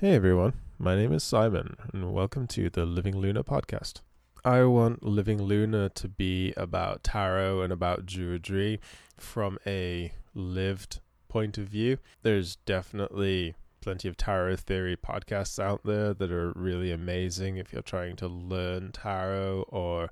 Hey everyone, my name is Simon, and welcome to the Living Luna podcast. I want Living Luna to be about tarot and about Druidry from a lived point of view. There's definitely plenty of tarot theory podcasts out there that are really amazing if you're trying to learn tarot or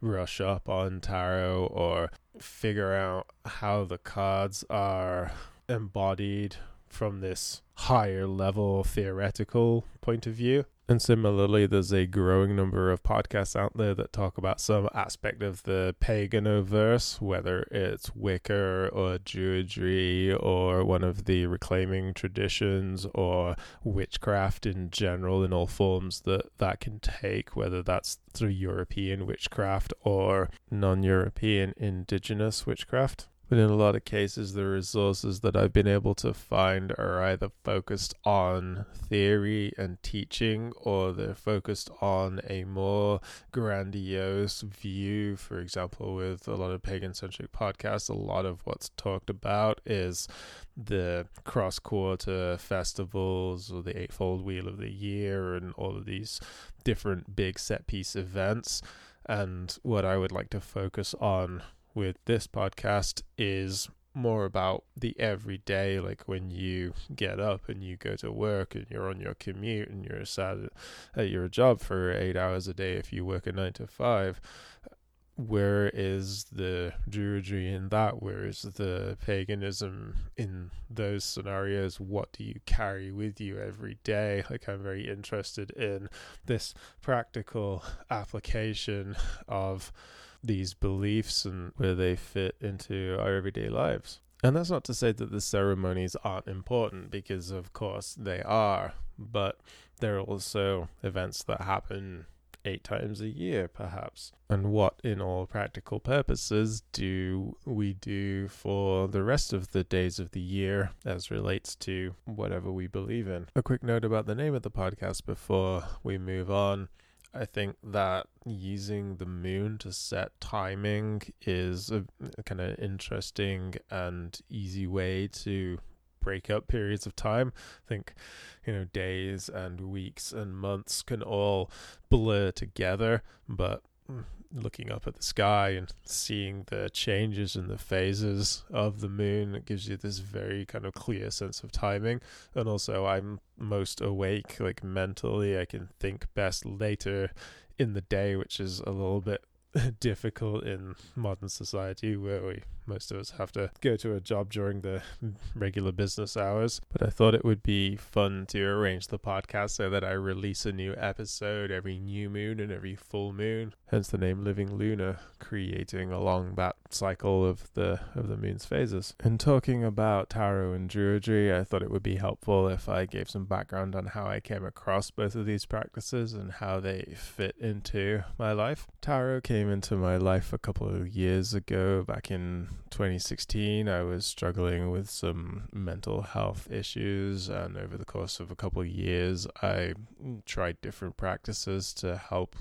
rush up on tarot or figure out how the cards are embodied from this higher level theoretical point of view. And similarly, there's a growing number of podcasts out there that talk about some aspect of the paganoverse, whether it's Wicca or Druidry or one of the reclaiming traditions or witchcraft in general, in all forms that that can take, whether that's through European witchcraft or non European indigenous witchcraft. But in a lot of cases, the resources that I've been able to find are either focused on theory and teaching, or they're focused on a more grandiose view. For example, with a lot of pagan centric podcasts, a lot of what's talked about is the cross quarter festivals or the eightfold wheel of the year and all of these different big set piece events. And what I would like to focus on with this podcast is more about the everyday, like when you get up and you go to work and you're on your commute and you're sat at your job for eight hours a day if you work a nine to five. Where is the Druidry in that? Where is the paganism in those scenarios? What do you carry with you every day? Like, I'm very interested in this practical application of these beliefs and where they fit into our everyday lives. And that's not to say that the ceremonies aren't important, because of course they are, but they're also events that happen eight times a year, perhaps. And what, in all practical purposes, do we do for the rest of the days of the year as relates to whatever we believe in? A quick note about the name of the podcast before we move on. I think that using the moon to set timing is a, a kind of interesting and easy way to break up periods of time. I think, you know, days and weeks and months can all blur together, but mm, looking up at the sky and seeing the changes in the phases of the moon. It gives you this very kind of clear sense of timing. And also i'm most awake like mentally. I can think best later in the day which is a little bit difficult in modern society where we most of us have to go to a job during the regular business hours. But I thought it would be fun to arrange the podcast so that I release a new episode every new moon and every full moon. Hence the name Living Luna, creating along that cycle of the of the moon's phases. In talking about tarot and druidry, I thought it would be helpful if I gave some background on how I came across both of these practices and how they fit into my life. Tarot came into my life a couple of years ago, back in 2016, I was struggling with some mental health issues, and over the course of a couple of years, I tried different practices to help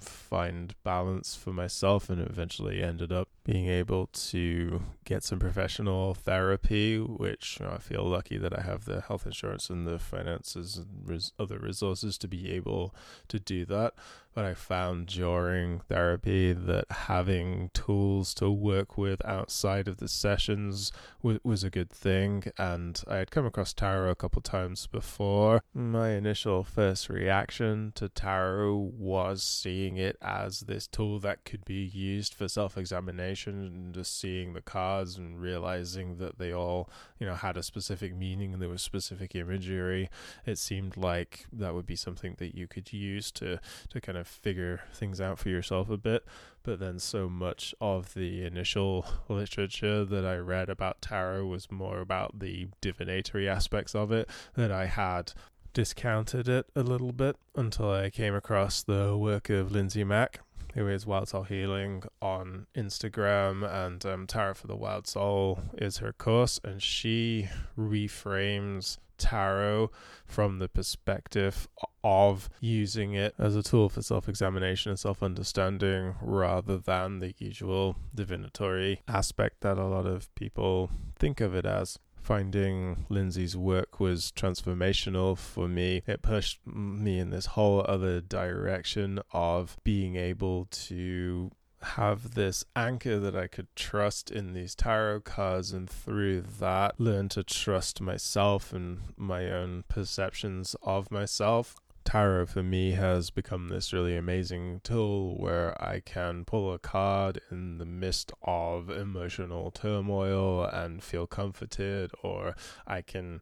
find balance for myself and eventually ended up being able to get some professional therapy which you know, I feel lucky that I have the health insurance and the finances and res- other resources to be able to do that but I found during therapy that having tools to work with outside of the sessions w- was a good thing. And I had come across tarot a couple times before. My initial first reaction to tarot was seeing it as this tool that could be used for self examination and just seeing the cards and realizing that they all, you know, had a specific meaning and there was specific imagery. It seemed like that would be something that you could use to, to kind of figure things out for yourself a bit. But then so much of the initial literature that I read about tarot was more about the divinatory aspects of it that I had discounted it a little bit until I came across the work of Lindsay Mack who is Wild Soul Healing on Instagram, and um, Tarot for the Wild Soul is her course, and she reframes tarot from the perspective of using it as a tool for self examination and self understanding rather than the usual divinatory aspect that a lot of people think of it as finding Lindsay's work was transformational for me. It pushed me in this whole other direction of being able to have this anchor that I could trust in these tarot cards, and through that, learn to trust myself and my own perceptions of myself tarot for me has become this really amazing tool where I can pull a card in the midst of emotional turmoil and feel comforted, or I can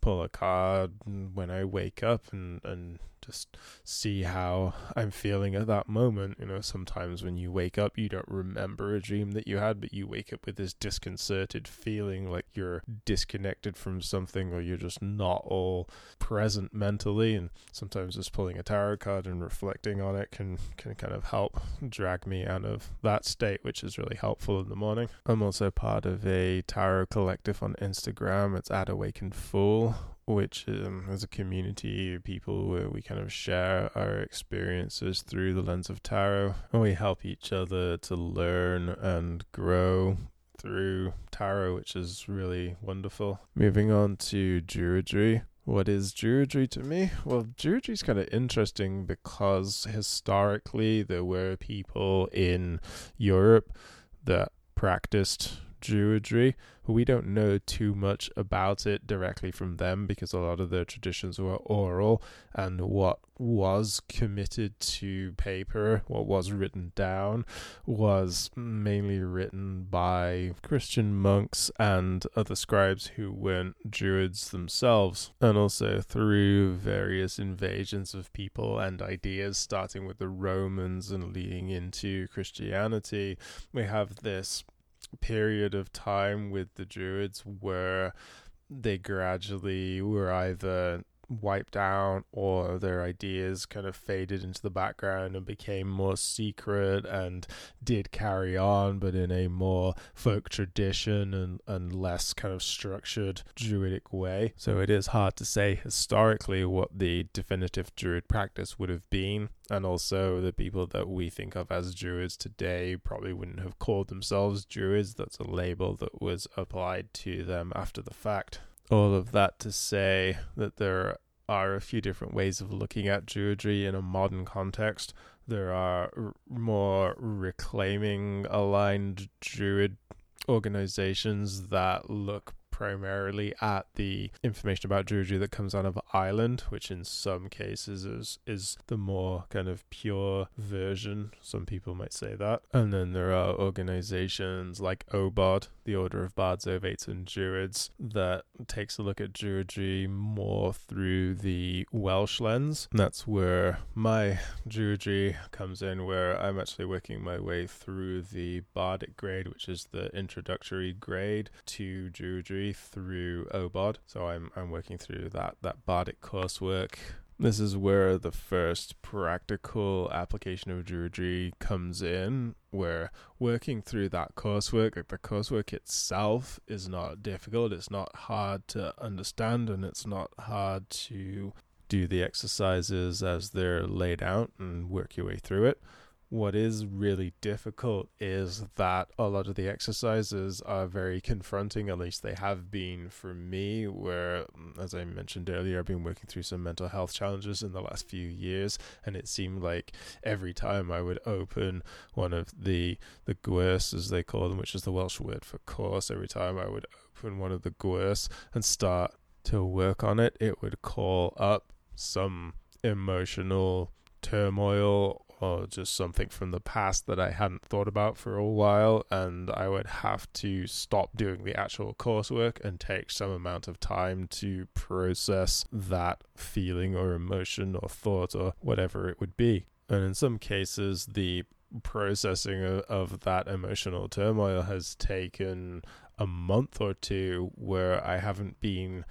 pull a card when I wake up and, and just see how I'm feeling at that moment. You know, sometimes when you wake up, you don't remember a dream that you had, but you wake up with this disconcerted feeling like you're disconnected from something or you're just not all present mentally. And sometimes just pulling a tarot card and reflecting on it can, can kind of help drag me out of that state, which is really helpful in the morning. I'm also part of a tarot collective on Instagram. It's at Awakened Fool which um, is a community of people where we kind of share our experiences through the lens of tarot and we help each other to learn and grow through tarot, which is really wonderful. Moving on to Druidry. What is Druidry to me? Well, Druidry is kind of interesting because historically there were people in Europe that practiced Druidry. We don't know too much about it directly from them because a lot of their traditions were oral, and what was committed to paper, what was written down, was mainly written by Christian monks and other scribes who weren't Druids themselves, and also through various invasions of people and ideas, starting with the Romans and leading into Christianity. We have this period of time with the Druids where they gradually were either wiped out or their ideas kind of faded into the background and became more secret and did carry on but in a more folk tradition and, and less kind of structured druidic way. So it is hard to say historically what the definitive druid practice would have been. And also the people that we think of as druids today probably wouldn't have called themselves druids. That's a label that was applied to them after the fact all of that to say that there are a few different ways of looking at Druidry in a modern context. There are r- more reclaiming aligned Druid organizations that look primarily at the information about Druidry that comes out of Ireland, which in some cases is is the more kind of pure version. Some people might say that. And then there are organizations like OBOD, the Order of Bards, Ovates, and Druids, that takes a look at Druidry more through the Welsh lens. And that's where my Druidry comes in, where I'm actually working my way through the Bardic grade, which is the introductory grade to Druidry through OBOD. So I'm I'm working through that that Bardic coursework. This is where the first practical application of Druidry comes in, where working through that coursework, like the coursework itself is not difficult, it's not hard to understand, and it's not hard to do the exercises as they're laid out and work your way through it what is really difficult is that a lot of the exercises are very confronting, at least they have been for me, where, mm, as I mentioned earlier, I've been working through some mental health challenges in the last few years, and it seemed like every time I would open one of the, the gwers, as they call them, which is the Welsh word for course, every time I would open one of the gwers and start to work on it, it would call up some emotional turmoil or just something from the past that I hadn't thought about for a while, and I would have to stop doing the actual coursework and take some amount of time to process that feeling or emotion or thought or whatever it would be. And in some cases, the processing of, of that emotional turmoil has taken a month or two where I haven't been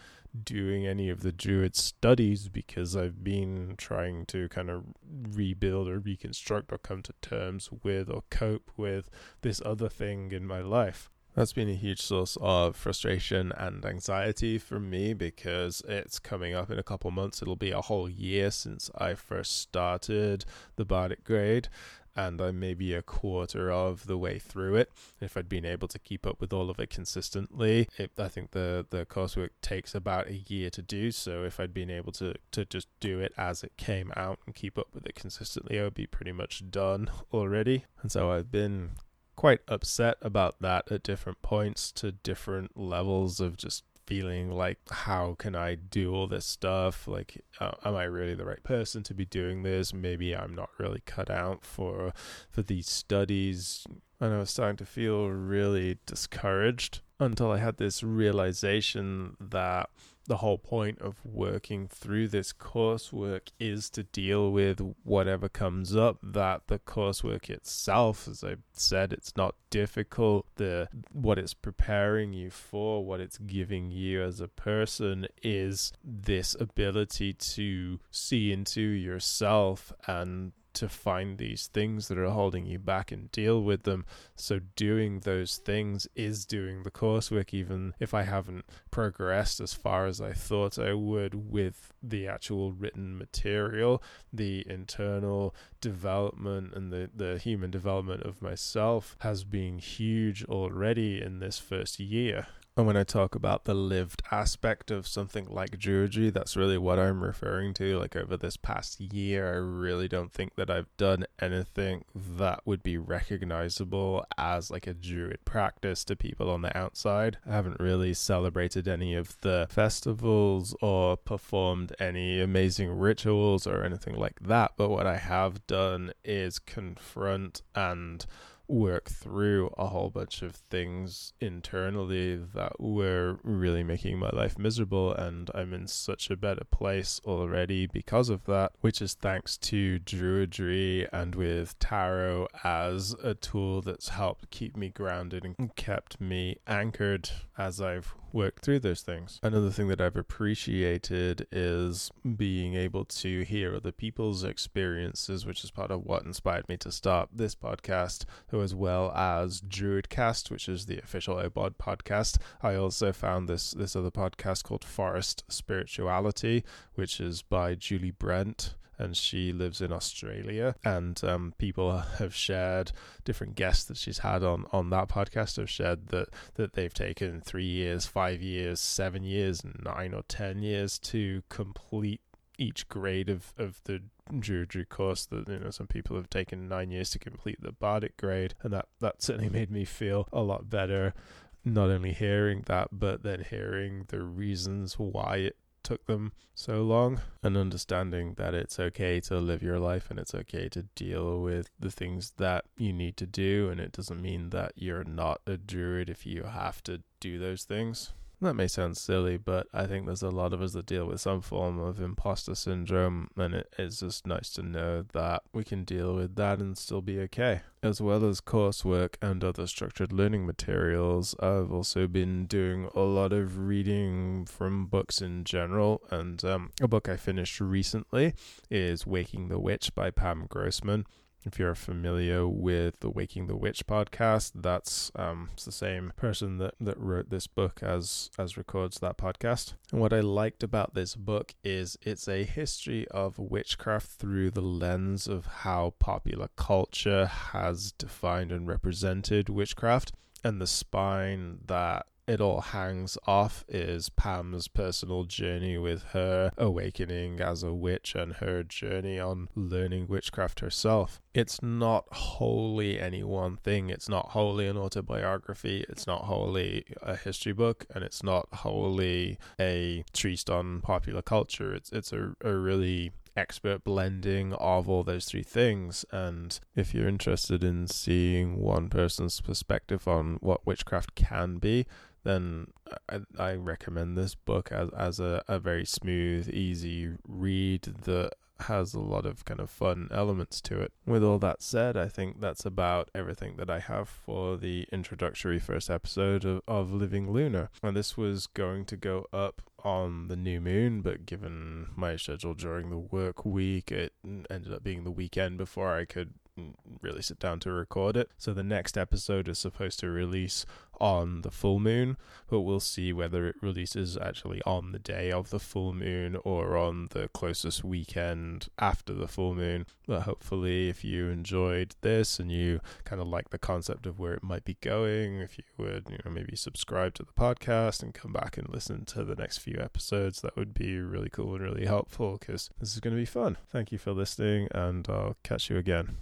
doing any of the Druid studies because I've been trying to kind of rebuild or reconstruct or come to terms with or cope with this other thing in my life. That's been a huge source of frustration and anxiety for me because it's coming up in a couple months. It'll be a whole year since I first started the Bardic grade and I'm maybe a quarter of the way through it. If I'd been able to keep up with all of it consistently, it, I think the the coursework takes about a year to do. So if I'd been able to to just do it as it came out and keep up with it consistently, I would be pretty much done already. And so I've been quite upset about that at different points to different levels of just feeling like how can i do all this stuff? Like uh, am i really the right person to be doing this? Maybe i'm not really cut out for for these studies. And i was starting to feel really discouraged until i had this realization that the whole point of working through this coursework is to deal with whatever comes up that the coursework itself as i said it's not difficult. The what it's preparing you for what it's giving you as a person is this ability to see into yourself and to find these things that are holding you back and deal with them. So, doing those things is doing the coursework, even if I haven't progressed as far as I thought I would with the actual written material, the internal development and the, the human development of myself has been huge already in this first year. And when I talk about the lived aspect of something like Druidry, that's really what I'm referring to. Like over this past year, I really don't think that I've done anything that would be recognizable as like a Druid practice to people on the outside. I haven't really celebrated any of the festivals or performed any amazing rituals or anything like that. But what I have done is confront and work through a whole bunch of things internally that were really making my life miserable and I'm in such a better place already because of that which is thanks to druidry and with tarot as a tool that's helped keep me grounded and kept me anchored as I've work through those things. Another thing that I've appreciated is being able to hear other people's experiences, which is part of what inspired me to start this podcast, as well as Druidcast, which is the official OBOD podcast. I also found this this other podcast called Forest Spirituality, which is by Julie Brett and she lives in Australia. And um, people have shared different guests that she's had on on that podcast have shared that that they've taken three years, five years, seven years, nine or ten years to complete each grade of of the Druidry course that you know some people have taken nine years to complete the Bardic grade, and that that certainly made me feel a lot better. Not only hearing that, but then hearing the reasons why it took them so long and understanding that it's okay to live your life and it's okay to deal with the things that you need to do and it doesn't mean that you're not a druid if you have to do those things that may sound silly, but I think there's a lot of us that deal with some form of imposter syndrome, and it is just nice to know that we can deal with that and still be okay. As well as coursework and other structured learning materials, I've also been doing a lot of reading from books in general, and um, a book I finished recently is Waking the Witch by Pam Grossman. If you're familiar with the Waking the Witch podcast, that's um, it's the same person that, that wrote this book as as records that podcast. And what I liked about this book is it's a history of witchcraft through the lens of how popular culture has defined and represented witchcraft and the spine that it all hangs off is Pam's personal journey with her awakening as a witch and her journey on learning witchcraft herself. It's not wholly any one thing. It's not wholly an autobiography. It's not wholly a history book, and it's not wholly a treatise on popular culture. It's it's a, a really expert blending of all those three things. And if you're interested in seeing one person's perspective on what witchcraft can be, then I, I recommend this book as, as a, a very smooth, easy read that has a lot of kind of fun elements to it. With all that said, I think that's about everything that I have for the introductory first episode of, of Living Luna. And this was going to go up on the new moon, but given my schedule during the work week, it ended up being the weekend before I could really sit down to record it. So the next episode is supposed to release on the full moon, but we'll see whether it releases actually on the day of the full moon or on the closest weekend after the full moon. But hopefully, if you enjoyed this and you kind of like the concept of where it might be going, if you would, you know, maybe subscribe to the podcast and come back and listen to the next few episodes, that would be really cool and really helpful because this is going to be fun. Thank you for listening, and I'll catch you again.